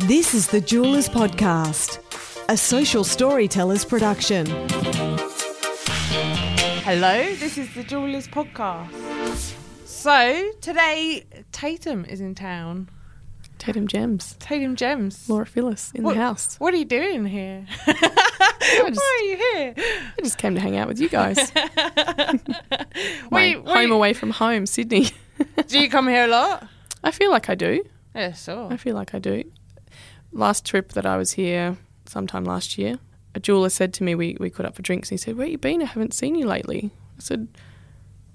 This is the Jewelers Podcast, a social storyteller's production. Hello, this is the Jewelers Podcast. So, today Tatum is in town. Tatum Gems. Tatum Gems. Laura Phillis in What- the house. What are you doing here? just- Why are you here? I just came to hang out with you guys. My Wait, home away from home, Sydney. Do you come here a lot? I feel like I do. Yeah, sure. I feel like I do. Last trip that I was here, sometime last year, a jeweler said to me, we, we caught up for drinks, and he said, Where you been? I haven't seen you lately. I said,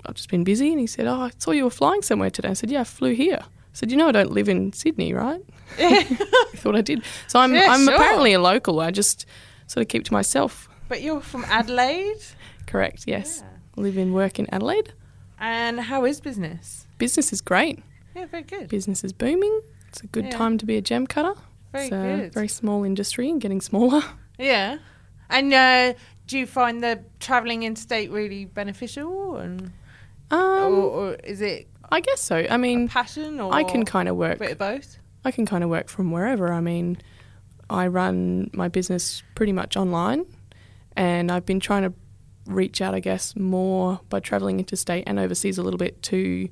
I've just been busy. And he said, Oh, I saw you were flying somewhere today. I said, Yeah, I flew here. I said, You know, I don't live in Sydney, right? I thought I did. So I'm, Yeah, I'm sure. apparently a local. I just sort of keep to myself. But you're from Adelaide? Correct, yes. Yeah. Live and work in Adelaide. And how is business? Business is great. Yeah, very good. Business is booming. It's a good Yeah. time to be a gem cutter. Very a good. very small industry and getting smaller. Yeah. And uh, do you find the travelling interstate really beneficial? And Um, or, or is it I guess so. I mean, passion or I can kind of a work. bit of both? I can kind of work from wherever. I mean, I run my business pretty much online, and I've been trying to reach out, I guess, more by traveling interstate and overseas a little bit to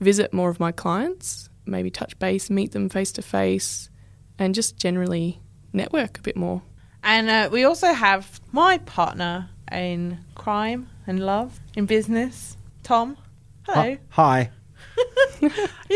visit more of my clients, maybe touch base, meet them face to face, and just generally network a bit more. And uh, we also have my partner in crime and love in business, Tom. Hello. Hi. You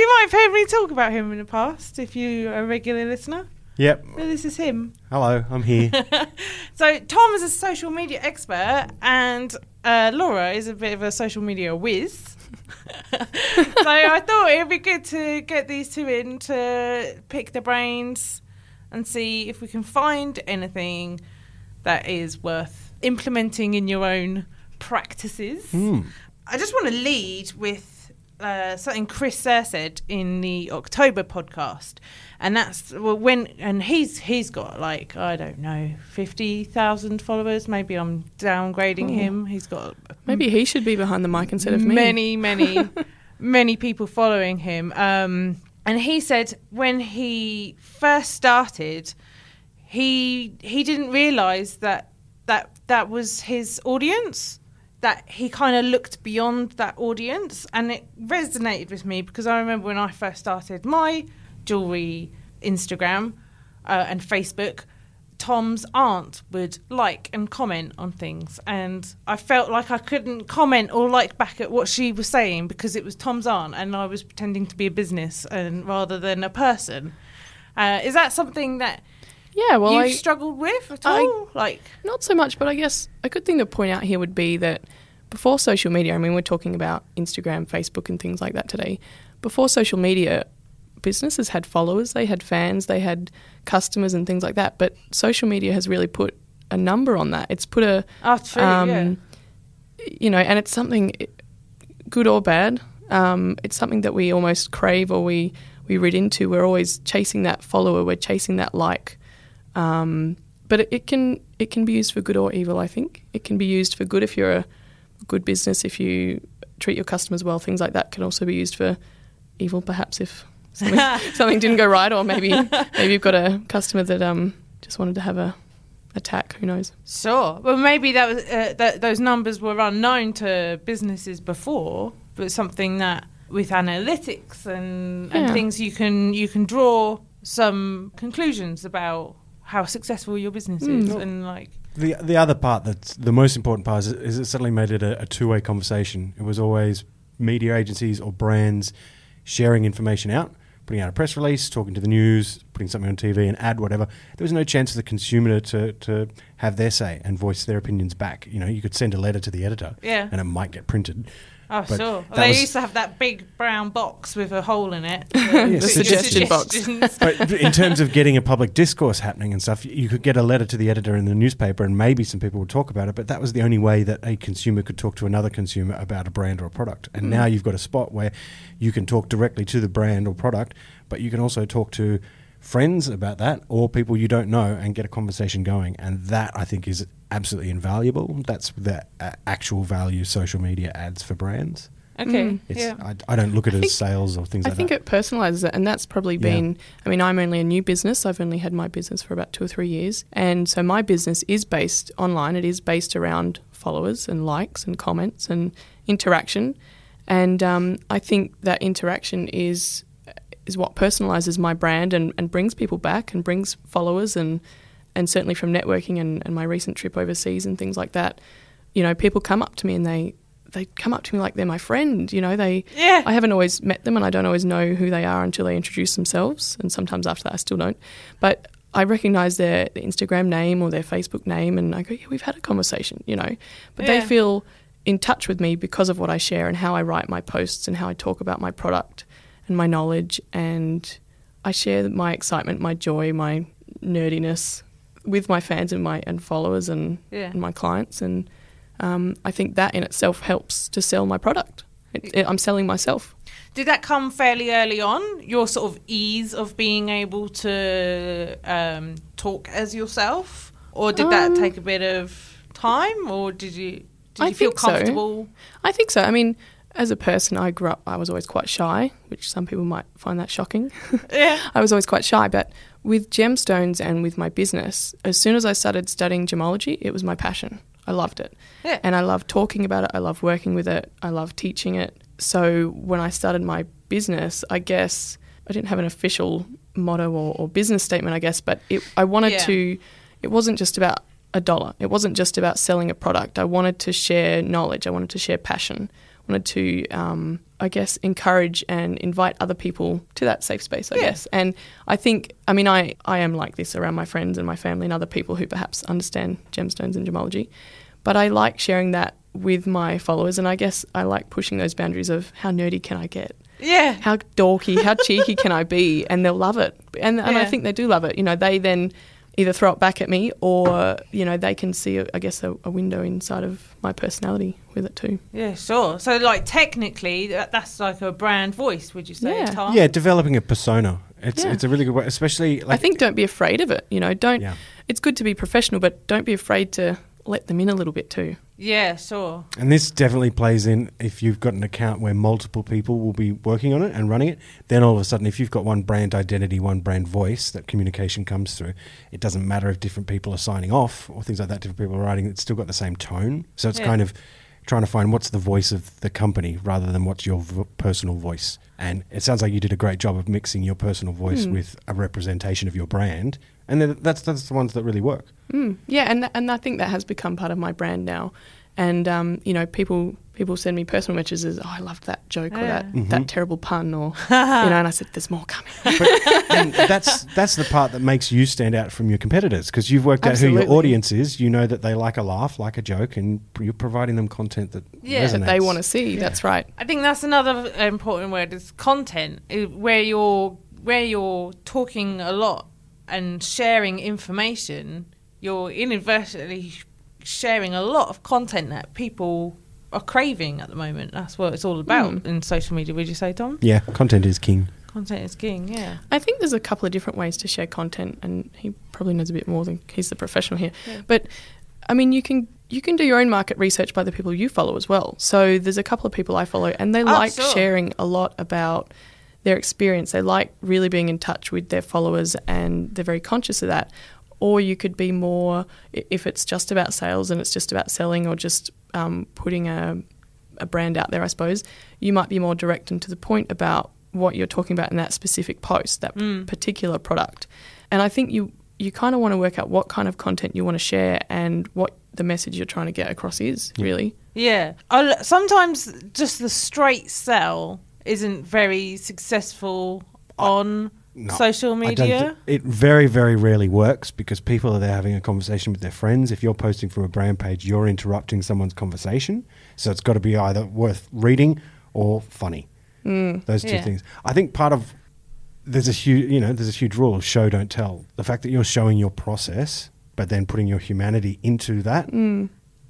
might have heard me talk about him in the past if you're a regular listener. Yep. But this is him. Hello. I'm here. So Tom is a social media expert, and uh, Laura is a bit of a social media whiz. so I thought it would be good to get these two in to pick their brains and see if we can find anything that is worth implementing in your own practices. Hmm. I just want to lead with uh, something Chris Sayre said in the October podcast, and that's well, when and he's he's got like I don't know fifty thousand followers. Maybe I'm downgrading him. He's got Maybe he should be behind the mic instead of me. many many many people following him. Um, and he said when he first started, he he didn't realize that that that was his audience that he kind of looked beyond that audience and it resonated with me because I remember when I first started my jewelry Instagram uh, and Facebook Tom's aunt would like and comment on things and I felt like I couldn't comment or like back at what she was saying because it was Tom's aunt and I was pretending to be a business and rather than a person. Uh, is that something that Yeah, well, you I, struggled with at I- all like not so much, but I guess a good thing to point out here would be that before social media, I mean, we're talking about Instagram, Facebook, and things like that today. Before social media, businesses had followers, they had fans, they had customers, and things like that. But social media has really put a number on that. It's put a, oh true um, yeah you know, and it's something good or bad. Um, it's something that we almost crave or we we read into. We're always chasing that follower. We're chasing that like. Um, but it, it can it can be used for good or evil. I think it can be used for good if you're a good business. If you treat your customers well, things like that can also be used for evil. Perhaps if something, something didn't go right, or maybe maybe you've got a customer that um just wanted to have a attack. Who knows? Sure. Well, maybe that was uh, that those numbers were unknown to businesses before, but something that with analytics and, and things you can you can draw some conclusions about how successful your business is Mm. and like the the other part that's the most important part is, is it suddenly made it a, a two way conversation. It was always media agencies or brands sharing information out, putting out a press release, talking to the news, putting something on TV, an ad, whatever. There was no chance for the consumer to to have their say and voice their opinions back. You know, you could send a letter to the editor, Yeah. and it might get printed. Oh But sure. They was- used to have that big brown box with a hole in it. Yeah, With suggestion box. but in terms of getting a public discourse happening and stuff, you could get a letter to the editor in the newspaper, and maybe some people would talk about it. But that was the only way that a consumer could talk to another consumer about a brand or a product. And hmm. now you've got a spot where you can talk directly to the brand or product, but you can also talk to friends about that or people you don't know and get a conversation going. And that I think is absolutely invaluable. That's the uh, actual value social media adds for brands. Okay. It's, yeah. I, I don't look at it think- as sales or things I like think that. it personalizes it, and that's probably Yeah. been. I mean, I'm only a new business. I've only had my business for about two or three years, and so my business is based online. It is based around followers and likes and comments and interaction, and um, I think that interaction is is what personalizes my brand and, and brings people back and brings followers and and certainly from networking and, and my recent trip overseas and things like that, you know, people come up to me and they they come up to me like they're my friend. You know, they Yeah. I haven't always met them and I don't always know who they are until they introduce themselves. And sometimes after that, I still don't. But I recognize their, their Instagram name or their Facebook name and I go, yeah, we've had a conversation, you know. But they feel in touch with me because of what I share and how I write my posts and how I talk about my product and my knowledge. And I share my excitement, my joy, my nerdiness with my fans and my and followers and, Yeah. and my clients. And um, I think that in itself helps to sell my product. It, it, I'm selling myself. Did that come fairly early on? Your sort of ease of being able to um, talk as yourself, or did that Um, take a bit of time, or did you did I you feel think so. comfortable? I think so. I mean, as a person, I grew up, I was always quite shy, which some people might find that shocking. Yeah. I was always quite shy, but with gemstones and with my business, as soon as I started studying gemology, it was my passion. I loved it. Yeah. And I love talking about it. I love working with it. I love teaching it. So when I started my business, I guess I didn't have an official motto or, or business statement, I guess, but it, I wanted Yeah. to, it wasn't just about a dollar. It wasn't just about selling a product. I wanted to share knowledge. I wanted to share passion. I wanted to, um, I guess, encourage and invite other people to that safe space, I Yeah. guess. And I think, I mean, I, I am like this around my friends and my family and other people who perhaps understand gemstones and gemology. But I like sharing that with my followers. And I guess I like pushing those boundaries of how nerdy can I get? Yeah. How dorky, how cheeky can I be? And they'll love it. And, and I think they do love it. You know, they then either throw it back at me or, you know, they can see, I guess, a, a window inside of my personality with it too. Yeah, sure. So, like, technically, that, that's like a brand voice, would you say, Yeah. Tom? Yeah, developing a persona. It's Yeah. it's a really good way, especially like I think don't be afraid of it. You know, don't. Yeah. It's good to be professional, but don't be afraid to let them in a little bit too. Yeah, sure. And this definitely plays in if you've got an account where multiple people will be working on it and running it. Then all of a sudden, if you've got one brand identity, one brand voice that communication comes through, it doesn't matter if different people are signing off or things like that, different people are writing, it's still got the same tone. So it's Yeah. kind of trying to find what's the voice of the company rather than what's your v- personal voice. And it sounds like you did a great job of mixing your personal voice Hmm. with a representation of your brand. And then that's, that's the ones that really work. Mm, yeah, and th- and I think that has become part of my brand now. And um, you know, people people send me personal messages. Oh, I loved that joke or that Yeah. Mhm. that terrible pun, or you know. And I said, "There's more coming." But, and that's that's the part that makes you stand out from your competitors because you've worked out who your audience is. You know that they like a laugh, like a joke, and you're providing them content that Yeah. resonates. that they want to see. That's right. I think that's another important word is content, where you're where you're talking a lot and sharing information. You're inadvertently sharing a lot of content that people are craving at the moment. That's what it's all about Mm. in social media. Would you say, Tom? Yeah, content is king. Content is king. Yeah. I think there's a couple of different ways to share content, and he probably knows a bit more than he's the professional here. Yeah. But I mean, you can you can do your own market research by the people you follow as well. So there's a couple of people I follow, and they like sure. sharing a lot about their experience. They like really being in touch with their followers, and they're very conscious of that. Or you could be more if it's just about sales and it's just about selling, or just um, putting a a brand out there, I suppose, you might be more direct and to the point about what you're talking about in that specific post, that Mm. particular product. And I think you you kind of want to work out what kind of content you want to share and what the message you're trying to get across is, really. Yeah. I'll- Sometimes just the straight sell isn't very successful on No, social I don't media. thi- it very, very rarely works because people are there having a conversation with their friends. If you're posting from a brand page, you're interrupting someone's conversation. So it's got to be either worth reading or funny. Mm, Those two Yeah. things. I think part of there's a huge, you know, there's a huge rule of show don't tell. The fact that you're showing your process, but then putting your humanity into that, mm.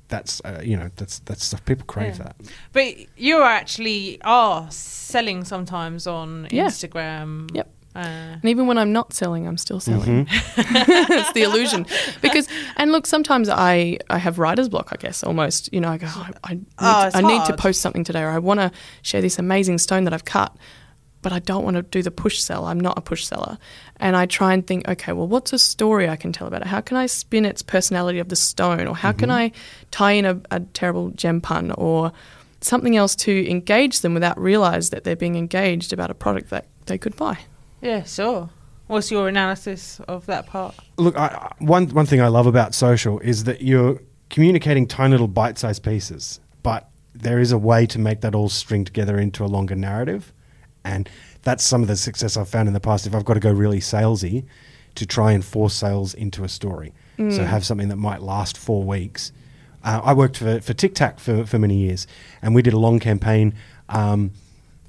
That's uh, you know, that's that's stuff people crave Yeah. that. But you actually are selling sometimes on Yeah. Instagram Yep. Uh, And even when I'm not selling, I'm still selling. it's the illusion. Because and look, sometimes I I have writer's block. I guess almost. You know, I go, oh, I, I need, Oh, to, I need to post something today, or I want to share this amazing stone that I've cut, but I don't want to do the push sell. I'm not a push seller, and I try and think, okay, well, what's a story I can tell about it? How can I spin its personality of the stone, or how can mm-hmm. I tie in a, a terrible gem pun, or something else to engage them without realize that they're being engaged about a product that they could buy. yeah, sure. What's your analysis of that part? Look, I, I- one one thing I love about social is that you're communicating tiny little bite-sized pieces, but there is a way to make that all string together into a longer narrative, and that's some of the success I've found in the past. If I've got to go really salesy, to try and force sales into a story, so have something that might last four weeks. Uh, I worked for for Tic Tac for for many years, and we did a long campaign. Um,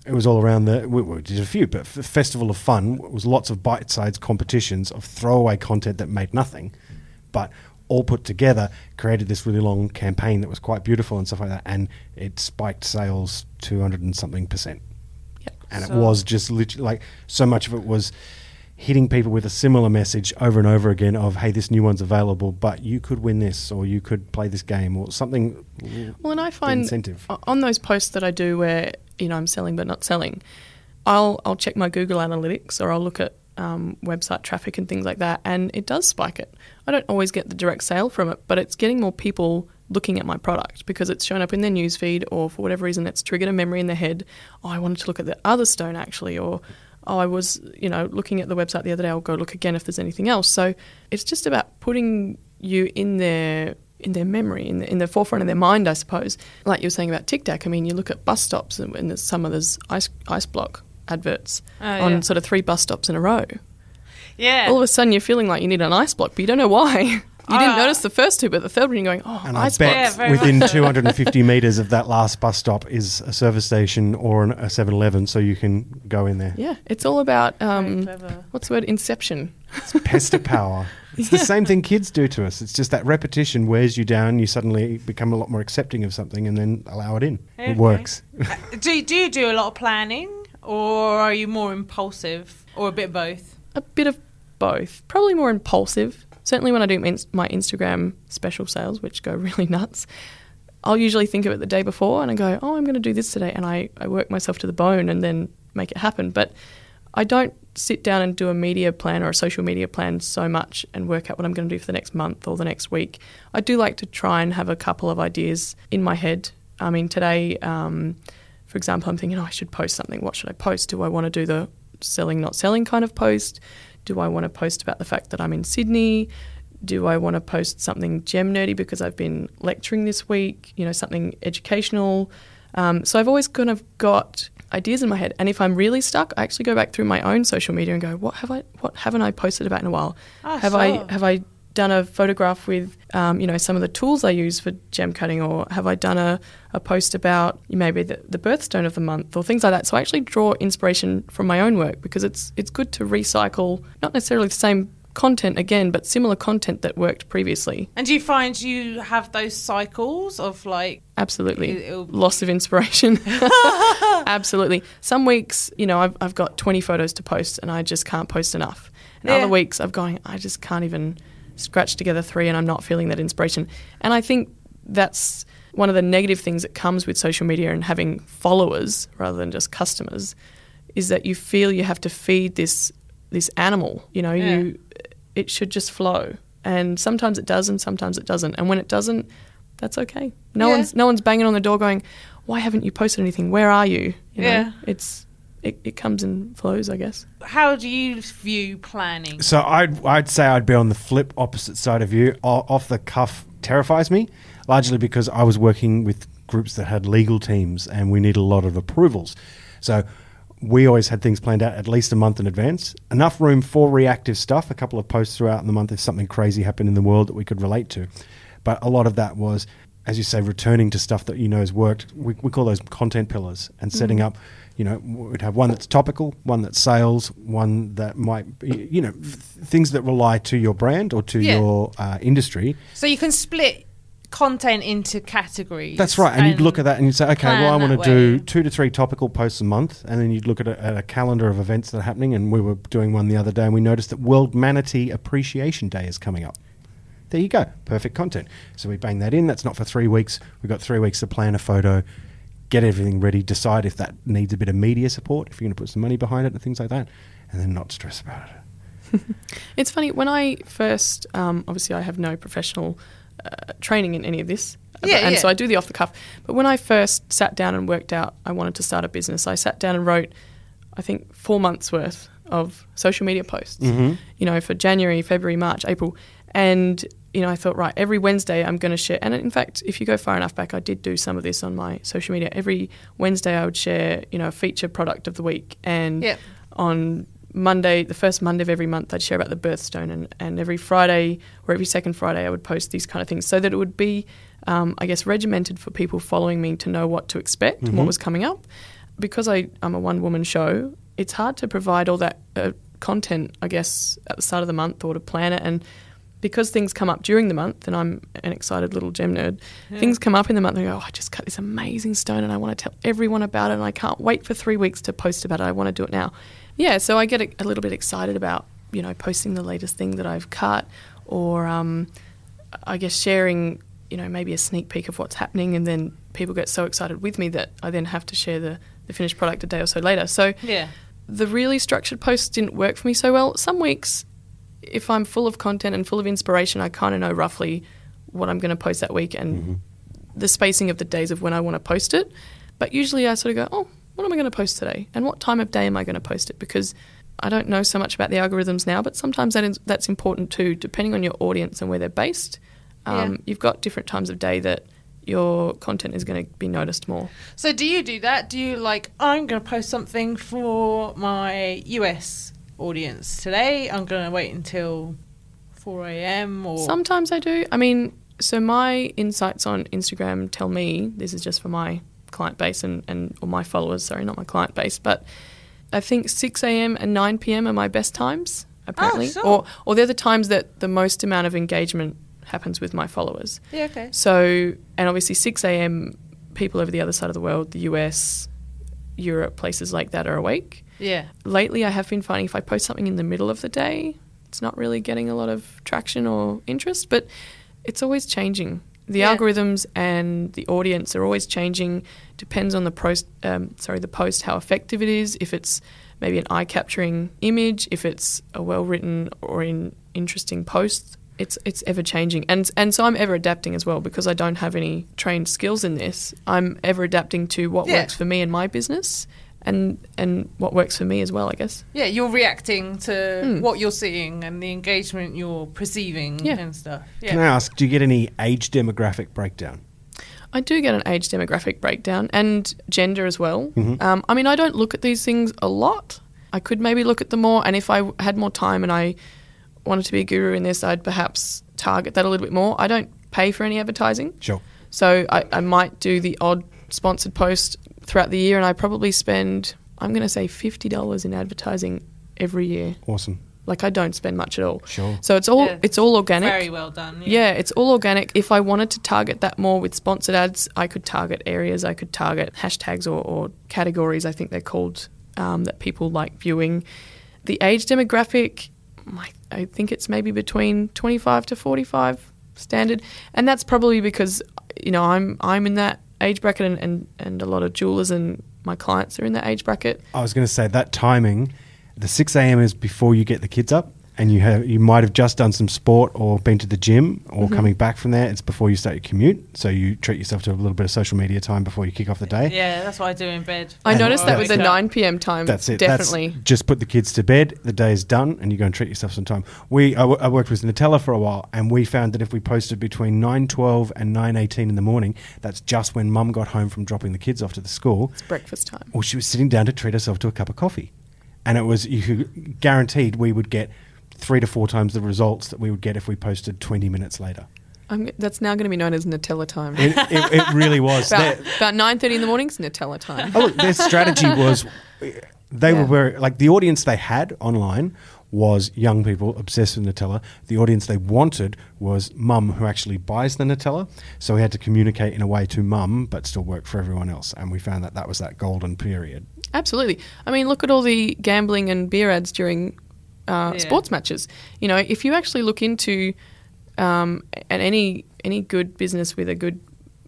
it was all around the we, we did a few but f- festival of fun was lots of bite-sized competitions of throwaway content that made nothing but all put together created this really long campaign that was quite beautiful and stuff like that and it spiked sales 200 and something percent And it was just literally like so much of it was hitting people with a similar message over and over again of hey this new one's available but you could win this or you could play this game or something Well, and I find incentive. on those posts that I do where you know I'm selling but not selling, I'll I'll check my Google Analytics or I'll look at um, website traffic and things like that, and it does spike it. I don't always get the direct sale from it, but it's getting more people looking at my product because it's shown up in their newsfeed, or for whatever reason, it's triggered a memory in their head. Oh, I wanted to look at the other stone actually, or oh, I was you know looking at the website the other day. I'll go look again if there's anything else. So it's just about putting you in their in their memory, in the, in the forefront of their mind, I suppose. Like you were saying about Tic Tac, I mean, you look at bus stops and, and there's some of those ice ice block adverts Oh, on yeah. sort of three bus stops in a row. Yeah. All of a sudden, you're feeling like you need an ice block, but you don't know why. you didn't Ah. notice the first two, but the third one, you're going, oh, And I ice block. Yeah, bet very within much so. 250 meters of that last bus stop is a service station or an, a 7 Eleven, so you can go in there. Yeah, it's all about um, what's the word? Inception. It's pester power. It's the same thing kids do to us. It's just that repetition wears you down. You suddenly become a lot more accepting of something and then allow it in. Okay. It works. do, do you do a lot of planning or are you more impulsive or a bit of both? A bit of both. Probably more impulsive. Certainly when I do my Instagram special sales, which go really nuts, I'll usually think of it the day before and I go, oh, I'm going to do this today. And I, I work myself to the bone and then make it happen. But I don't sit down and do a media plan or a social media plan so much and work out what I'm going to do for the next month or the next week. I do like to try and have a couple of ideas in my head. I mean, today, um, for example, I'm thinking, oh, I should post something. What should I post? Do I want to do the selling, not selling kind of post? Do I want to post about the fact that I'm in Sydney? Do I want to post something gem nerdy because I've been lecturing this week? You know, something educational. Um, so I've always kind of got ideas in my head, and if I'm really stuck, I actually go back through my own social media and go, "What have I? What haven't I posted about in a while? Ah, have sure. I have I done a photograph with, um, you know, some of the tools I use for gem cutting, or have I done a, a post about maybe the, the birthstone of the month or things like that? So I actually draw inspiration from my own work because it's it's good to recycle not necessarily the same content again, but similar content that worked previously. And do you find you have those cycles of like, Absolutely. It- it'll- Loss of inspiration. Absolutely. Some weeks, you know, I've, I've got 20 photos to post and I just can't post enough. And Yeah. other weeks, I've going, I just can't even scratch together three and I'm not feeling that inspiration. And I think that's one of the negative things that comes with social media and having followers rather than just customers is that you feel you have to feed this this animal. You know, Yeah. you it should just flow. And sometimes it does and sometimes it doesn't. And when it doesn't, that's okay. No Yeah. one's no one's banging on the door going, "Why haven't you posted anything? Where are you?" you know? Yeah. It's it, it comes and flows, I guess. how do you view planning? So I'd, I'd say I'd be on the flip opposite side of you. O- off the cuff terrifies me, largely because I was working with groups that had legal teams and we need a lot of approvals. So we always had things planned out at least a month in advance. Enough room for reactive stuff, a couple of posts throughout in the month if something crazy happened in the world that we could relate to. But a lot of that was, as you say, returning to stuff that you know has worked. We, we call those content pillars and setting mm. up, you know, we'd have one that's topical, one that's sales, one that might be, you know, th- things that rely to your brand or to Yeah. your uh, industry. So you can split content into categories. That's right. And, you'd look at that and you'd say, okay, well, I want to do two to three topical posts a month. And then you'd look at a, at a calendar of events that are happening. And we were doing one the other day and we noticed that World Manatee Appreciation Day is coming up. There you go. Perfect content. So we bang that in. That's not for three weeks. We've got three weeks to plan a photo, get everything ready, decide if that needs a bit of media support, if you're going to put some money behind it and things like that, and then not stress about it. It's funny when I first, um, obviously, I have no professional uh, training in any of this, Yeah, and yeah. so I do the off the cuff. But when I first sat down and worked out I wanted to start a business, I sat down and wrote, I think, four months worth of social media posts. You know, for January, February, March, April, and you know, I thought, right, every Wednesday I'm going to share. And in fact, if you go far enough back, I did do some of this on my social media. Every Wednesday, I would share, you know, a feature product of the week, and Yep. on Monday, the first Monday of every month, I'd share about the birthstone, and, and every Friday or every second Friday, I would post these kind of things so that it would be, um, I guess, regimented for people following me to know what to expect and what was coming up. Because I, I'm a one woman show, it's hard to provide all that uh, content, I guess, at the start of the month or to plan it. And because things come up during the month, and I'm an excited little gem nerd, things come up in the month and I go, oh, I just cut this amazing stone and I want to tell everyone about it and I can't wait for three weeks to post about it. I want to do it now. Yeah, so I get a, a little bit excited about, you know, posting the latest thing that I've cut or um, I guess sharing, you know, maybe a sneak peek of what's happening and then people get so excited with me that I then have to share the, the finished product a day or so later. So Yeah. the really structured posts didn't work for me so well. Some weeks, if I'm full of content and full of inspiration, I kind of know roughly what I'm going to post that week and the spacing of the days of when I want to post it. But usually I sort of go, oh, what am I going to post today? And what time of day am I going to post it? Because I don't know so much about the algorithms now, but sometimes that is, that's important too, depending on your audience and where they're based. Um, Yeah. You've got different times of day that your content is going to be noticed more. So do you do that? Do you like I'm going to post something for my US audience today? I'm going to wait until 4 a.m. or Sometimes I do. I mean, so my insights on Instagram tell me this is just for my client base and, and or my followers. Sorry, not my client base, but I think 6 a.m. and 9 p.m. are my best times. Apparently, ah, sure. or or they're the times that the most amount of engagement happens with my followers. Yeah, okay. So, and obviously 6 a.m. people over the other side of the world, the US, Europe, places like that are awake Yeah. lately I have been finding if I post something in the middle of the day, it's not really getting a lot of traction or interest, but it's always changing. The Yeah. algorithms and the audience are always changing. Depends on the post. Um, sorry, the post, how effective it is. If it's maybe an eye-capturing image, if it's a well-written or in interesting post, it's it's ever changing. And and so I'm ever adapting as well because I don't have any trained skills in this. I'm ever adapting to what Yeah. works for me and my business, and and what works for me as well. I guess. Yeah, you're reacting to Hmm. what you're seeing and the engagement you're perceiving Yeah. and stuff. Yeah. Can I ask, do you get any age demographic breakdown? I do get an age demographic breakdown and gender as well. Um, I mean, I don't look at these things a lot. I could maybe look at them more, and if I had more time and I wanted to be a guru in this, I'd perhaps target that a little bit more. I don't pay for any advertising, Sure. so I, I might do the odd sponsored post throughout the year, and I probably spend, I'm going to say, $50 in advertising every year. Awesome. Like, I don't spend much at all. Sure. So it's all Yeah. it's all organic. Very well done. Yeah, it's all organic. If I wanted to target that more with sponsored ads, I could target areas, I could target hashtags or, or categories, I think they're called, um, that people like viewing. The age demographic, I, I think it's maybe between 25 to 45 standard. And that's probably because, you know, I'm, I'm in that age bracket and, and, and a lot of jewelers and my clients are in that age bracket. I was going to say that timing, the 6 a.m. is before you get the kids up. And you have you might have just done some sport or been to the gym or Mm-hmm. coming back from there. It's before you start your commute, so you treat yourself to a little bit of social media time before you kick off the day. Yeah, that's what I do in bed. I And noticed that with the 9 p.m. time. That's it. Definitely. That's just put the kids to bed. The day is done, and you go and treat yourself some time. We I, w- I worked with Nutella for a while, and we found that if we posted between nine twelve and nine eighteen in the morning, that's just when Mum got home from dropping the kids off to the school. it's breakfast time. Or she was sitting down to treat herself to a cup of coffee, and it was you guaranteed we would get three to four times the results that we would get if we posted twenty minutes later. I'm, that's now going to be known as Nutella time. It, it, it really was. about, about nine thirty in the mornings, Nutella time. oh, look, their strategy was they Yeah. were very, like the audience they had online was young people obsessed with Nutella. The audience they wanted was mum who actually buys the Nutella. So we had to communicate in a way to mum, but still work for everyone else. And we found that that was that golden period. Absolutely. I mean, look at all the gambling and beer ads during uh, Yeah. sports matches. You know, if you actually look into um, and any any good business with a good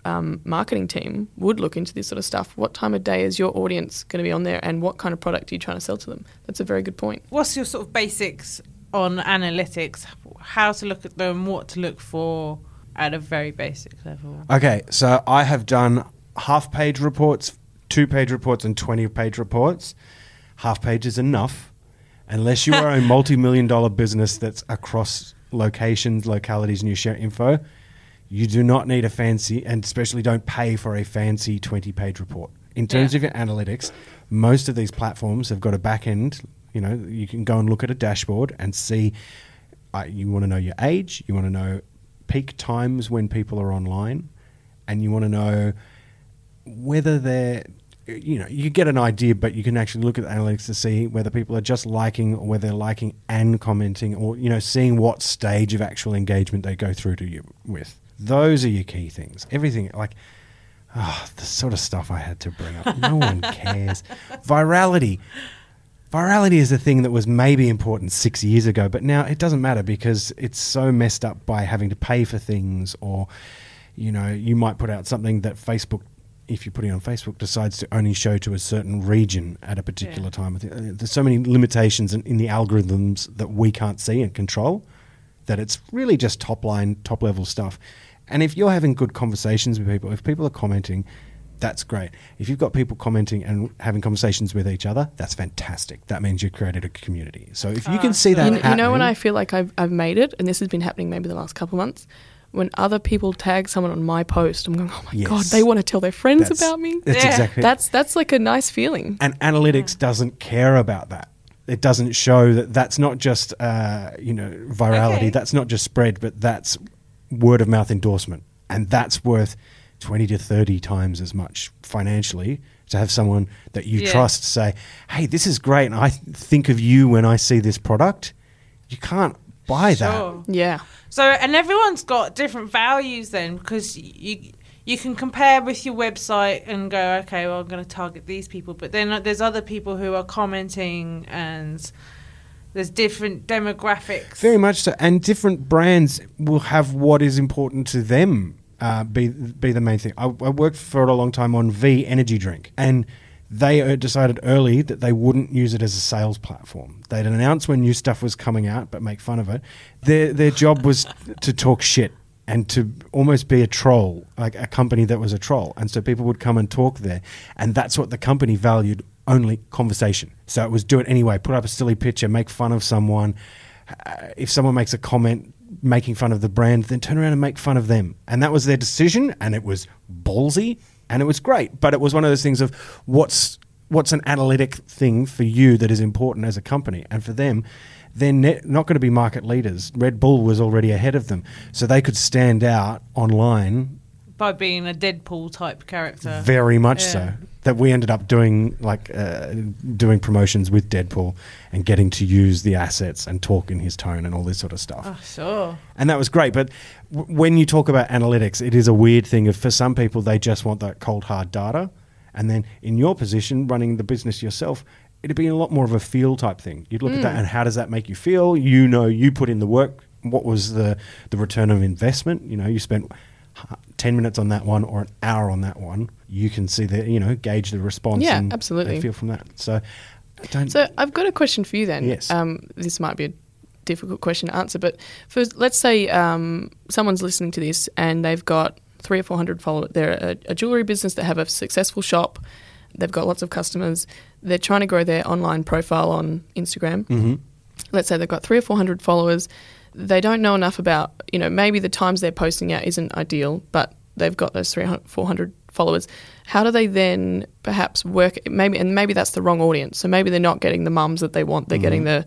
um, marketing team would look into this sort of stuff. What time of day is your audience going to be on there, and what kind of product are you trying to sell to them? That's a very good point. What's your sort of basics on analytics? How to look at them, what to look for at a very basic level? Okay, so I have done half page reports, two page reports, and 20 page reports. Half page is enough unless you are a multi million dollar business that's across locations, localities, and you share info. You do not need a fancy, and especially don't pay for a fancy 20 page report. In terms Yeah. of your analytics, most of these platforms have got a back end. You know, you can go and look at a dashboard and see. Uh, you want to know your age. You want to know peak times when people are online, and you want to know whether they're. You know, you get an idea, but you can actually look at the analytics to see whether people are just liking or whether they're liking and commenting, or you know, seeing what stage of actual engagement they go through to you with. Those are your key things. Everything like Ah, the sort of stuff I had to bring up. No one cares. Virality. Virality is a thing that was maybe important six years ago, but now it doesn't matter because it's so messed up by having to pay for things, or you know, you might put out something that Facebook, if you put it on Facebook, decides to only show to a certain region at a particular Yeah. time. Uh, There's so many limitations in, in the algorithms that we can't see and control that it's really just top line, top level stuff. And if you're having good conversations with people, if people are commenting, that's great. If you've got people commenting and having conversations with each other, that's fantastic. That means you've created a community. So if you Ah, can see that, You, you know when I feel like I've, I've made it, and this has been happening maybe the last couple of months, when other people tag someone on my post, I'm going, oh my god, they want to tell their friends That's- about me. That's Yeah. exactly That's that's like a nice feeling. and analytics doesn't care about that. It doesn't show that that's not just uh, you know virality. Okay. That's not just spread, but that's word of mouth endorsement, and that's worth twenty to thirty times as much financially to have someone that you Yeah. trust say, "Hey, this is great," and I th- think of you when I see this product. You can't buy that. Sure. Yeah. So, and everyone's got different values then, because you you can compare with your website and go, okay, well, I'm going to target these people, but then there's other people who are commenting, and there's different demographics. Very much so. And different brands will have what is important to them uh, be be the main thing. I, I worked for a long time on V Energy Drink, and they uh, decided early that they wouldn't use it as a sales platform. They'd announce when new stuff was coming out, but make fun of it. Their their job was to talk shit and to almost be a troll, like a company that was a troll. And so people would come and talk there, and that's what the company valued only conversation. So it was do it anyway, put up a silly picture, make fun of someone. Uh, if someone makes a comment making fun of the brand, then turn around and make fun of them. And that was their decision, and it was ballsy and it was great. But it was one of those things of what's what's an analytic thing for you that is important as a company, and for them. They're ne- not going to be market leaders. Red Bull was already ahead of them, so they could stand out online by being a Deadpool type character. very much Yeah. so that we ended up doing like uh, doing promotions with Deadpool and getting to use the assets and talk in his tone and all this sort of stuff. Oh, sure. And that was great. But w- when you talk about analytics, it is a weird thing. Of for some people, they just want that cold hard data, and then in your position, running the business yourself. It'd be a lot more of a feel type thing. You'd look at that and how does that make you feel? You know, you put in the work. What was the the return of investment? You know, you spent 10 minutes on that one or an hour on that one, you can see the, you know, gauge the response Yeah, and, absolutely. and feel from that. So, I don't. So I've got a question for you then. Yes. Um, this might be a difficult question to answer, but for let's say um, someone's listening to this and they've got three or four hundred followers. They're a, a jewelry business that have a successful shop. They've got lots of customers. They're trying to grow their online profile on Instagram. hmm Let's say they've got three or four hundred followers. They don't know enough about, you know, maybe the times they're posting out isn't ideal, but they've got those 300, 400 followers. How do they then perhaps work? Maybe and maybe that's the wrong audience. So maybe they're not getting the mums that they want. They're getting mm-hmm. the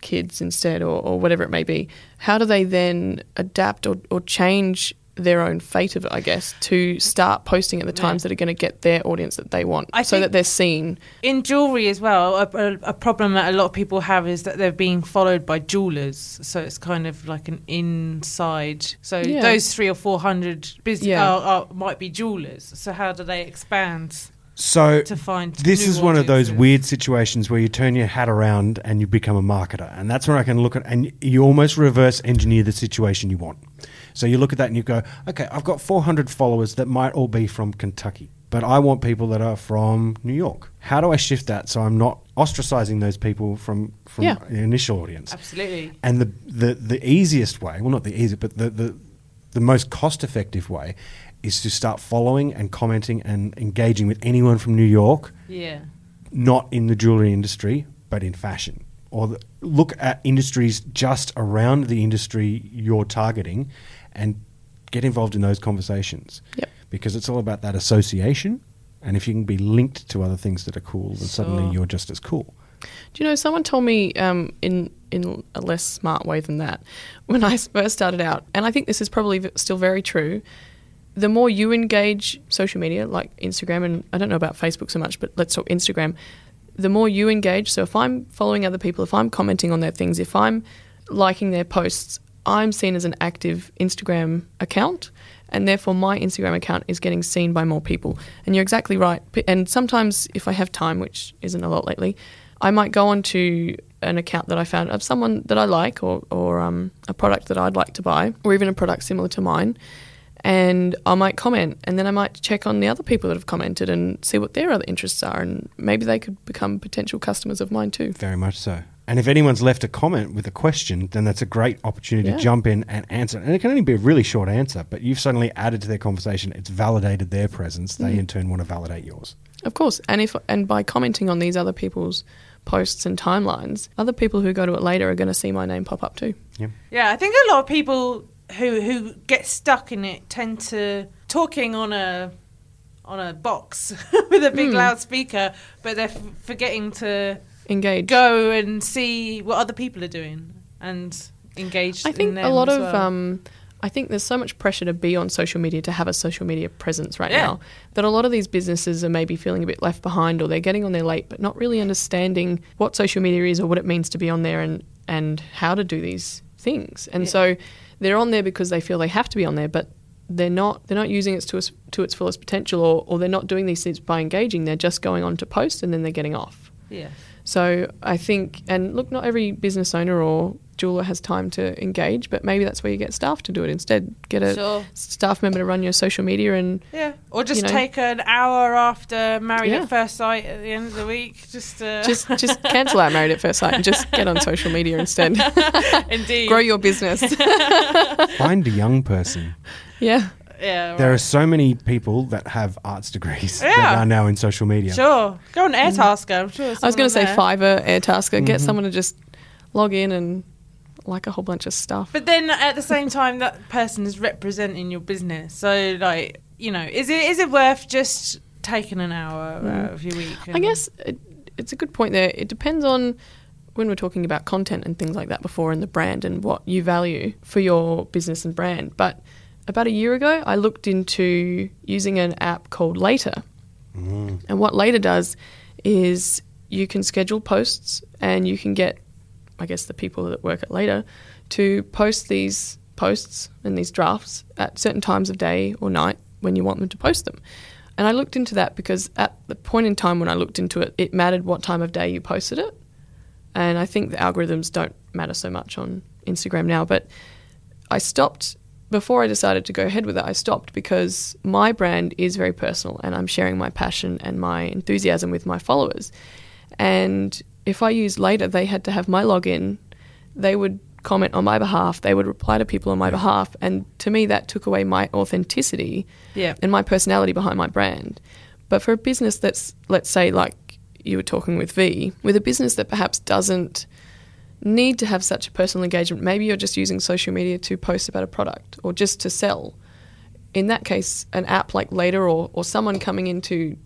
kids instead, or, or whatever it may be. How do they then adapt or, or change their own fate of it, I guess, to start posting at the times that are going to get their audience that they want, I so that they're seen. In jewelry as well, a, a, a problem that a lot of people have is that they're being followed by jewelers. So it's kind of like an inside. So Yeah. those three or four hundred business Yeah. are, are, might be jewelers. So how do they expand So to find? this is one of those weird situations where you turn your hat around and you become a marketer, and that's where I can look at and you almost reverse engineer the situation you want. So you look at that and you go, okay, I've got 400 followers that might all be from Kentucky, but I want people that are from New York. How do I shift that so I'm not ostracizing those people from from Yeah. the initial audience? Absolutely. And the, the, the easiest way, well, not the easiest, but the, the, the most cost effective way is to start following and commenting and engaging with anyone from New York, Yeah. not in the jewelry industry, but in fashion. Or the, look at industries just around the industry you're targeting and get involved in those conversations. Yep. Because it's all about that association. And if you can be linked to other things that are cool, then suddenly you're just as cool. Do you know? Someone told me um, in in a less smart way than that when I first started out, and I think this is probably still very true. The more you engage social media, like Instagram, and I don't know about Facebook so much, but let's talk Instagram. The more you engage, so if I'm following other people, if I'm commenting on their things, if I'm liking their posts, I'm seen as an active Instagram account, and therefore my Instagram account is getting seen by more people. And you're exactly right. And sometimes, if I have time, which isn't a lot lately, I might go onto an account that I found of someone that I like, or, or um, a product that I'd like to buy, or even a product similar to mine, and I might comment, and then I might check on the other people that have commented and see what their other interests are, and maybe they could become potential customers of mine too. Very much so. And if anyone's left a comment with a question, then that's a great opportunity Yeah. to jump in and answer. And it can only be a really short answer, but you've suddenly added to their conversation. It's validated their presence. They hmm. in turn want to validate yours. Of course, and if and by commenting on these other people's posts and timelines, other people who go to it later are going to see my name pop up too. Yeah. Yeah, I think a lot of people who who get stuck in it tend to talking on a on a box with a big Hmm. loudspeaker, but they're f- forgetting to Engage. go and see what other people are doing and engage. I in think them a lot of well. um, I think there's so much pressure to be on social media to have a social media presence right Yeah. now that a lot of these businesses are maybe feeling a bit left behind or they're getting on there late but not really understanding what social media is or what it means to be on there and and how to do these things. And Yeah. so they're on there because they feel they have to be on there but they're not they're not using it to its, to its fullest potential or, or they're not doing these things by engaging they're just going on to post and then they're getting off. yeah. So I think, and look, not every business owner or jeweler has time to engage, but maybe that's where you get staff to do it instead. Get a Sure. staff member to run your social media and Yeah, or just You know. take an hour after Married Yeah. at First Sight at the end of the week. Just uh, just just cancel out Married at First Sight and just get on social media instead. indeed Grow your business. Find a young person. Yeah. Yeah, There are so many people that have arts degrees that Yeah. are now in social media. sure. Go on Airtasker. I'm sure. Mm. I was going to say someone there. Fiverr, Airtasker, get someone to just log in and like a whole bunch of stuff. But then at the same time, that person is representing your business. So, like, you know, is it is it worth just taking an hour out of your week? Mm. I and- guess it, it's a good point there. It depends on when we're talking about content and things like that before and the brand and what you value for your business and brand. But about a year ago, I looked into using an app called Later. Mm. And what Later does is you can schedule posts and you can get, I guess, the people that work at Later to post these posts and these drafts at certain times of day or night when you want them to post them. And I looked into that because at the point in time when I looked into it, it mattered what time of day you posted it. And I think the algorithms don't matter so much on Instagram now. But I stopped before I decided to go ahead with it. I stopped because my brand is very personal and I'm sharing my passion and my enthusiasm with my followers. And if I used later, they had to have my login. They would comment on my behalf. They would reply to people on my behalf. And to me, that took away my authenticity Yeah. and my personality behind my brand. But for a business that's, let's say, like you were talking with V, with a business that perhaps doesn't need to have such a personal engagement, maybe you're just using social media to post about a product or just to sell. In that case, an app like Later or, or someone coming in to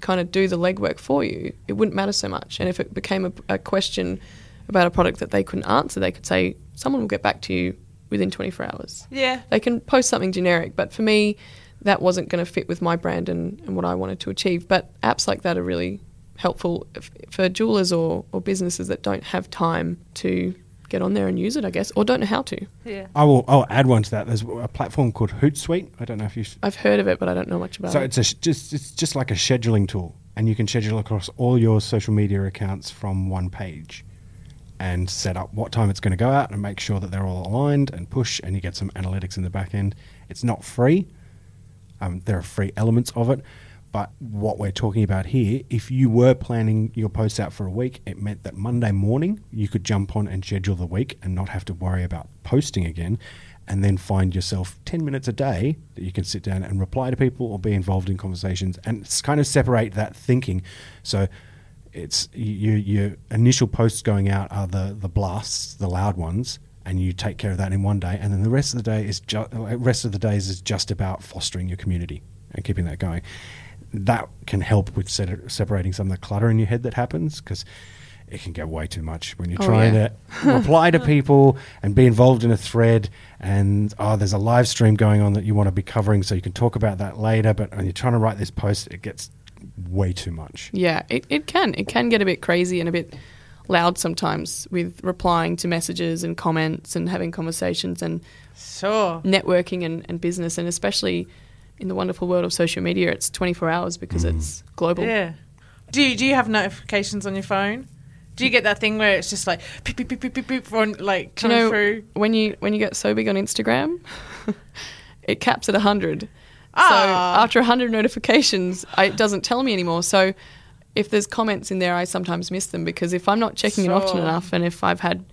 kind of do the legwork for you, it wouldn't matter so much. And if it became a, a question about a product that they couldn't answer, they could say, someone will get back to you within 24 hours. Yeah. They can post something generic, but for me, that wasn't going to fit with my brand and, and what I wanted to achieve. But apps like that are really helpful if, for jewelers or, or businesses that don't have time to get on there and use it, I guess, or don't know how to. Yeah. I will. I'll add one to that. There's a platform called Hootsuite. I don't know if you. I've heard of it, but I don't know much about So it. So it's a sh- just it's just like a scheduling tool, and you can schedule across all your social media accounts from one page, and set up what time it's going to go out, and make sure that they're all aligned and push, and you get some analytics in the back end. It's not free. Um, there are free elements of it, but what we're talking about here, if you were planning your posts out for a week, it meant that Monday morning you could jump on and schedule the week and not have to worry about posting again, and then find yourself 10 minutes a day that you can sit down and reply to people or be involved in conversations and kind of separate that thinking. So it's you, your initial posts going out are the, the blasts, the loud ones, and you take care of that in one day, and then the rest of the day is just uh, rest of the days is just about fostering your community and keeping that going. That can help with set, separating some of the clutter in your head that happens because it can get way too much when you're Oh, trying yeah. to reply to people and be involved in a thread and oh there's a live stream going on that you want to be covering so you can talk about that later but when you're trying to write this post it gets way too much Yeah, it, it can. It can get a bit crazy and a bit loud sometimes with replying to messages and comments and having conversations and Sure. networking and, and business. And especially in the wonderful world of social media, it's 24 hours because it's global. Yeah. Do you, do you have notifications on your phone? Do you get that thing where it's just like beep beep beep beep beep beep on like Do you know through? when you when you get so big on Instagram, it caps at 100. So Ah. after 100 notifications, I, it doesn't tell me anymore. So if there's comments in there, I sometimes miss them because if I'm not checking it often enough, and if I've had,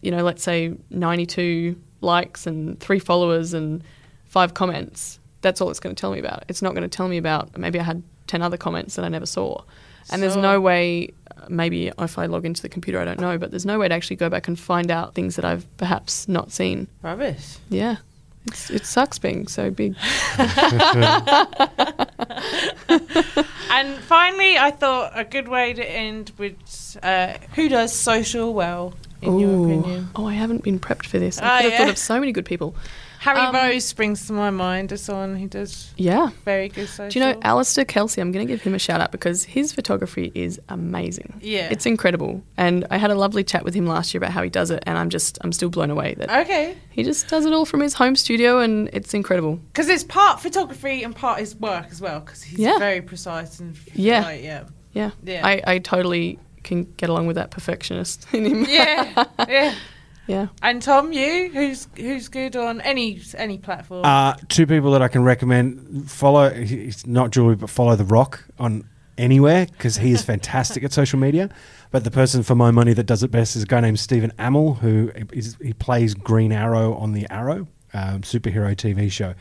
you know, let's say 92 likes and three followers and five comments, that's all it's going to tell me about. It's not going to tell me about maybe I had 10 other comments that I never saw. And there's no way, maybe if I log into the computer, I don't know, but there's no way to actually go back and find out things that I've perhaps not seen. Rubbish. Yeah. It's, it sucks being so big. And finally, I thought a good way to end with uh, who does social well, in your opinion? Oh, I haven't been prepped for this. I Ah, could have yeah. thought of so many good people. Harry Um, Rose springs to my mind as someone who does Yeah. very good social. Do you know Alistair Kelsey? I'm going to give him a shout out because his photography is amazing. Yeah. It's incredible. And I had a lovely chat with him last year about how he does it, and I'm just, I'm still blown away that Okay. he just does it all from his home studio, and it's incredible. Because it's part photography and part his work as well. Because he's Yeah. very precise and Yeah. like, yeah, Yeah. Yeah. I, I totally can get along with that perfectionist in him. yeah, yeah. Yeah. And Tom, you who's who's good on any any platform? Uh, two people that I can recommend follow. He's not Julie, but follow The Rock on anywhere because he is fantastic at social media. But the person for my money that does it best is a guy named Stephen Amell, who is, he plays Green Arrow on the Arrow um, superhero TV show,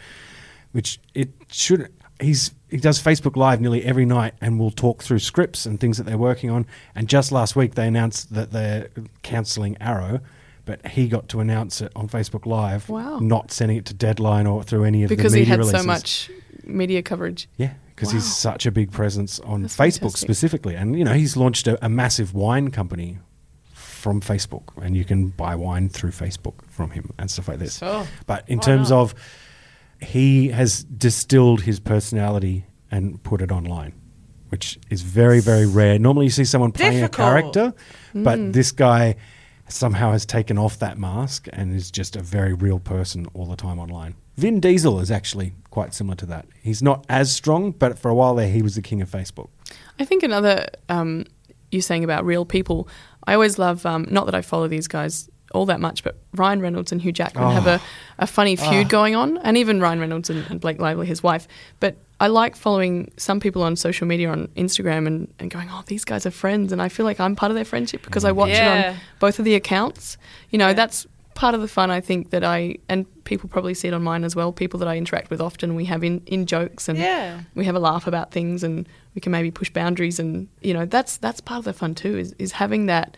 which it should. He's he does Facebook Live nearly every night and will talk through scripts and things that they're working on. And just last week they announced that they're cancelling Arrow. But he got to announce it on Facebook Live, Wow. not sending it to Deadline or through any of Because the media releases. Because he had releases. so much media coverage. Yeah, because Wow. he's such a big presence on That's Facebook fantastic. specifically, and you know he's launched a, a massive wine company from Facebook, and you can buy wine through Facebook from him and stuff like this. Sure. But in terms not? of, he has distilled his personality and put it online, which is very very rare. Normally, you see someone playing Difficult. a character, Mm. but this guy somehow has taken off that mask and is just a very real person all the time online. Vin Diesel is actually quite similar to that. He's not as strong, but for a while there, he was the king of Facebook. I think another um, you saying about real people. I always love. Um, not that I follow these guys all that much, but Ryan Reynolds and Hugh Jackman have a, oh. a funny ah. feud going on, and even Ryan Reynolds and, and Blake Lively, his wife. But I like following some people on social media on Instagram and, and going, oh, these guys are friends, and I feel like I'm part of their friendship because I mm. watch it on both of the accounts. You know, Yeah. that's part of the fun I think that I and people probably see it on mine as well. People that I interact with often, we have in, in jokes and Yeah. we have a laugh about things and we can maybe push boundaries and you know that's that's part of the fun too is is having that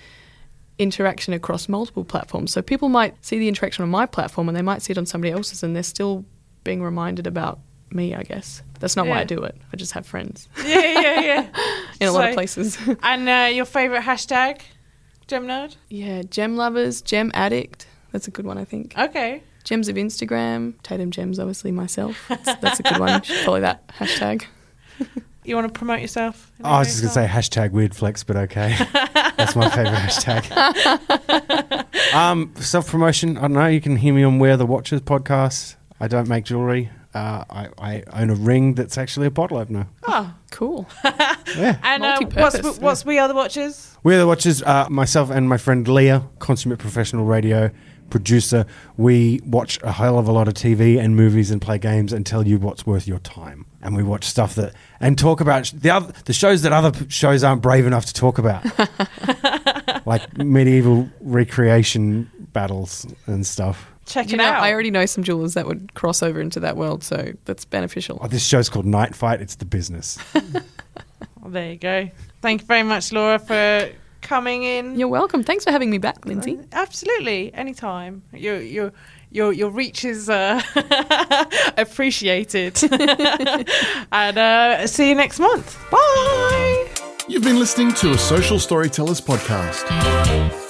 interaction across multiple platforms. So people might see the interaction on my platform and they might see it on somebody else's and they're still being reminded about me, I guess. That's not why I do it. I just have friends yeah, yeah, yeah. in a lot of places. And uh, your favourite hashtag, Gem Nerd? yeah, gem lovers, gem addict. That's a good one, I think. Okay. Gems of Instagram, Tatum Gems, obviously myself. That's, that's a good one. Follow that hashtag. You want to promote yourself? Oh, I was just going to say hashtag weird flex, but okay. That's my favorite hashtag. um, Self promotion. I don't know. You can hear me on Where the Watchers podcast. I don't make jewelry. Uh, I, I own a ring that's actually a bottle opener. Oh, Cool. Yeah. and uh, what's Multi-purpose, what's we other watches? We're the Watchers, uh, myself and my friend Leah, consummate professional radio producer. We watch a hell of a lot of TV and movies and play games and tell you what's worth your time. And we watch stuff that and talk about the other the shows that other shows aren't brave enough to talk about, like medieval recreation battles and stuff. Check You it know, out. I already know some jewelers that would cross over into that world, so that's beneficial. Oh, this show's called Knight Fight. It's the business. Well, there you go. Thank you very much, Laura, for coming in. You're welcome. Thanks for having me back, Lindsay. Absolutely, anytime. Your your your your reach is uh, appreciated. and uh, see you next month. Bye. You've been listening to a Social Storytellers podcast.